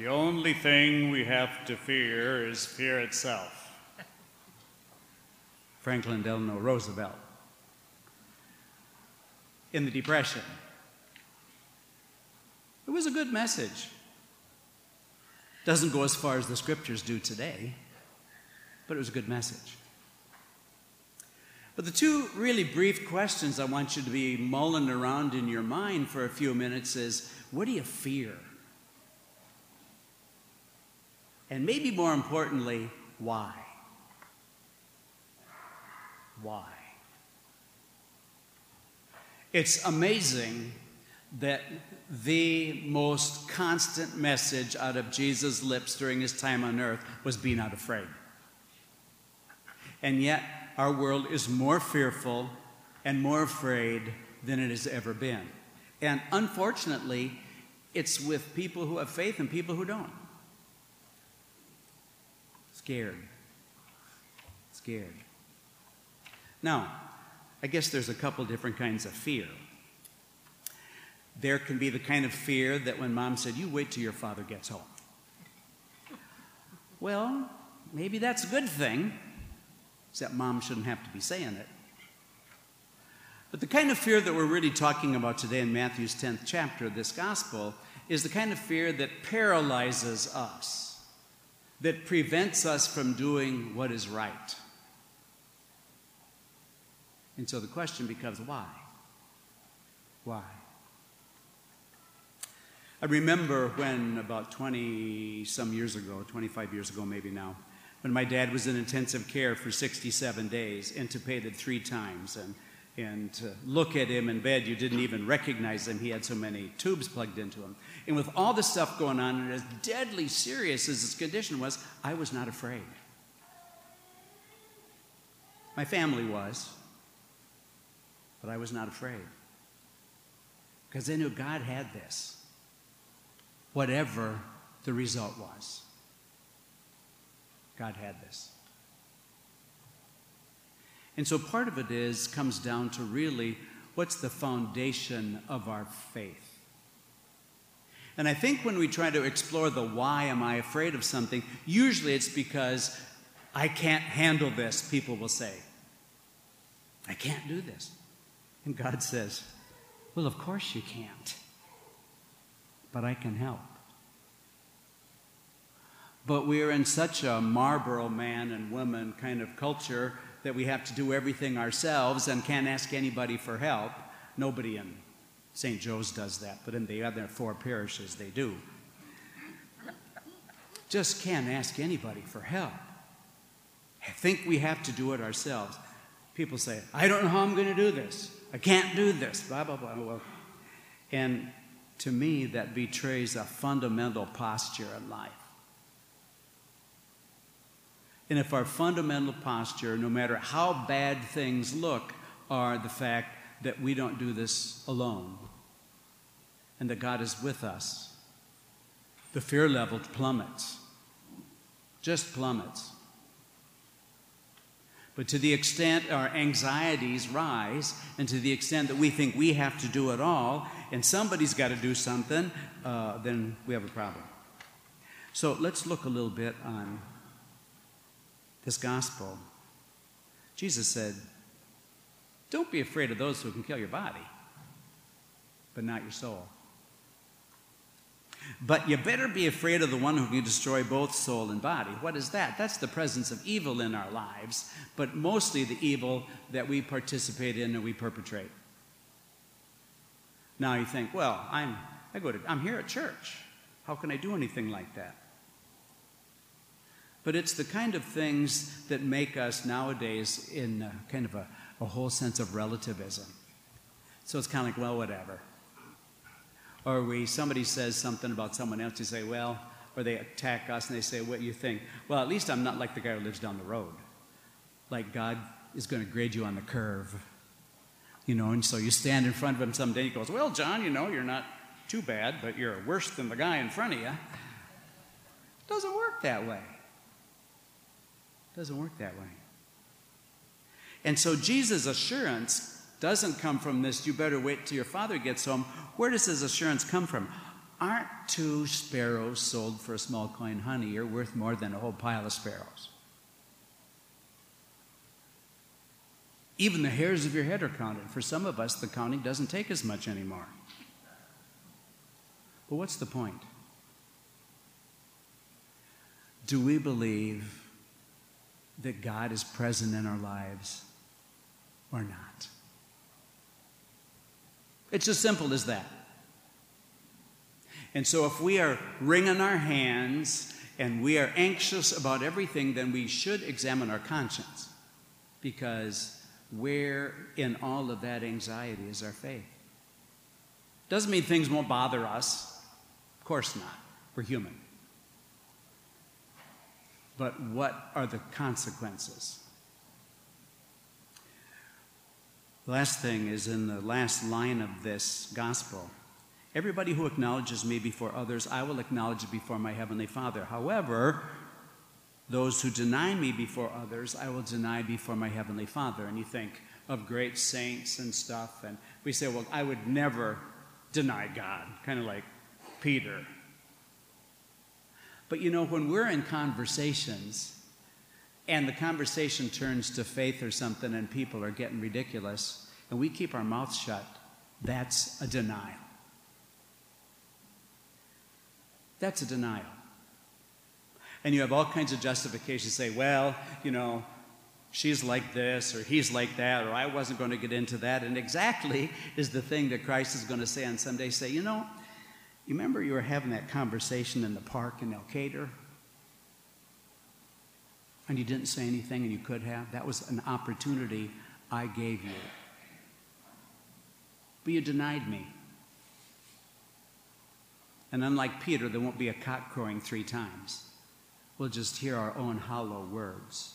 The only thing we have to fear is fear itself. Franklin Delano Roosevelt. In the Depression. It was a good message. Doesn't go as far as the scriptures do today, but it was a good message. But the two really brief questions I want you to be mulling around in your mind for a few minutes is what do you fear? And maybe more importantly, why? Why? It's amazing that the most constant message out of Jesus' lips during his time on earth was be not afraid. And yet, our world is more fearful and more afraid than it has ever been. And unfortunately, it's with people who have faith and people who don't. Scared. Scared. Now, I guess there's a couple different kinds of fear. There can be the kind of fear that when mom said, You wait till your father gets home. Well, maybe that's a good thing, except mom shouldn't have to be saying it. But the kind of fear that we're really talking about today in Matthew's 10th chapter of this gospel is the kind of fear that paralyzes us, that prevents us from doing what is right. And so the question becomes why? Why? I remember when, about 20 some years ago, 25 years ago maybe now, when my dad was in intensive care for 67 days, intubated three times, and, and to look at him in bed, you didn't even recognize him. He had so many tubes plugged into him. And with all this stuff going on, and as deadly serious as his condition was, I was not afraid. My family was, but I was not afraid. Because they knew God had this whatever the result was. God had this. And so part of it is comes down to really what's the foundation of our faith. And I think when we try to explore the why am I afraid of something, usually it's because I can't handle this, people will say. I can't do this. And God says, Well, of course you can't but I can help. But we are in such a Marlboro man and woman kind of culture that we have to do everything ourselves and can't ask anybody for help. Nobody in St. Joe's does that, but in the other four parishes they do. Just can't ask anybody for help. I think we have to do it ourselves. People say, I don't know how I'm going to do this. I can't do this, blah, blah, blah. Well, and to me, that betrays a fundamental posture in life. And if our fundamental posture, no matter how bad things look, are the fact that we don't do this alone and that God is with us, the fear level plummets. Just plummets. But to the extent our anxieties rise, and to the extent that we think we have to do it all, and somebody's got to do something, uh, then we have a problem. So let's look a little bit on this gospel. Jesus said, Don't be afraid of those who can kill your body, but not your soul. But you better be afraid of the one who can destroy both soul and body. What is that? That's the presence of evil in our lives, but mostly the evil that we participate in and we perpetrate. Now you think, well, I'm, I go to, I'm here at church. How can I do anything like that? But it's the kind of things that make us nowadays in kind of a, a whole sense of relativism. So it's kind of like, well, whatever. Or we somebody says something about someone else, you say, well, or they attack us and they say, what do you think? Well, at least I'm not like the guy who lives down the road. Like God is going to grade you on the curve you know, and so you stand in front of him someday, and he goes, Well, John, you know, you're not too bad, but you're worse than the guy in front of you. It doesn't work that way. It doesn't work that way. And so Jesus' assurance doesn't come from this, you better wait till your father gets home. Where does his assurance come from? aren't two sparrows sold for a small coin honey are worth more than a whole pile of sparrows? Even the hairs of your head are counted. For some of us, the counting doesn't take as much anymore. But what's the point? Do we believe that God is present in our lives or not? It's as simple as that. And so, if we are wringing our hands and we are anxious about everything, then we should examine our conscience. Because where in all of that anxiety is our faith? Doesn't mean things won't bother us. Of course not. We're human. But what are the consequences? The last thing is in the last line of this gospel. Everybody who acknowledges me before others, I will acknowledge before my heavenly Father. However, those who deny me before others, I will deny before my heavenly Father. And you think of great saints and stuff, and we say, well, I would never deny God, kind of like Peter. But you know, when we're in conversations and the conversation turns to faith or something and people are getting ridiculous and we keep our mouths shut, that's a denial. That's a denial. And you have all kinds of justifications say, well, you know, she's like this or he's like that or I wasn't going to get into that. And exactly is the thing that Christ is going to say on Sunday say, you know, you remember you were having that conversation in the park in El Elkader? And you didn't say anything and you could have? That was an opportunity I gave you. But you denied me. And unlike Peter, there won't be a cock crowing three times. We'll just hear our own hollow words.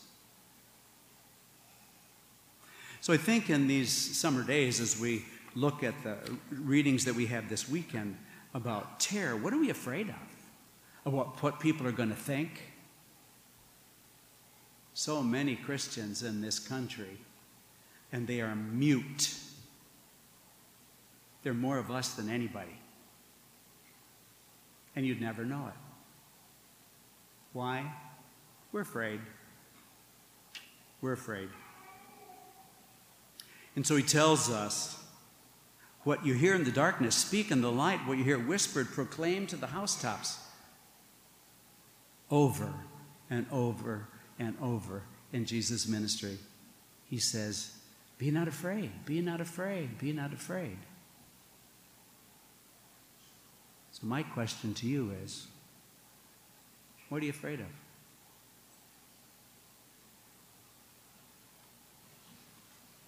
So I think in these summer days, as we look at the readings that we have this weekend about terror, what are we afraid of? Of what, what people are going to think? So many Christians in this country, and they are mute. They're more of us than anybody and you'd never know it. Why? We're afraid. We're afraid. And so he tells us what you hear in the darkness, speak in the light. What you hear whispered, proclaim to the housetops. Over and over and over in Jesus' ministry, he says, Be not afraid, be not afraid, be not afraid. So, my question to you is what are you afraid of?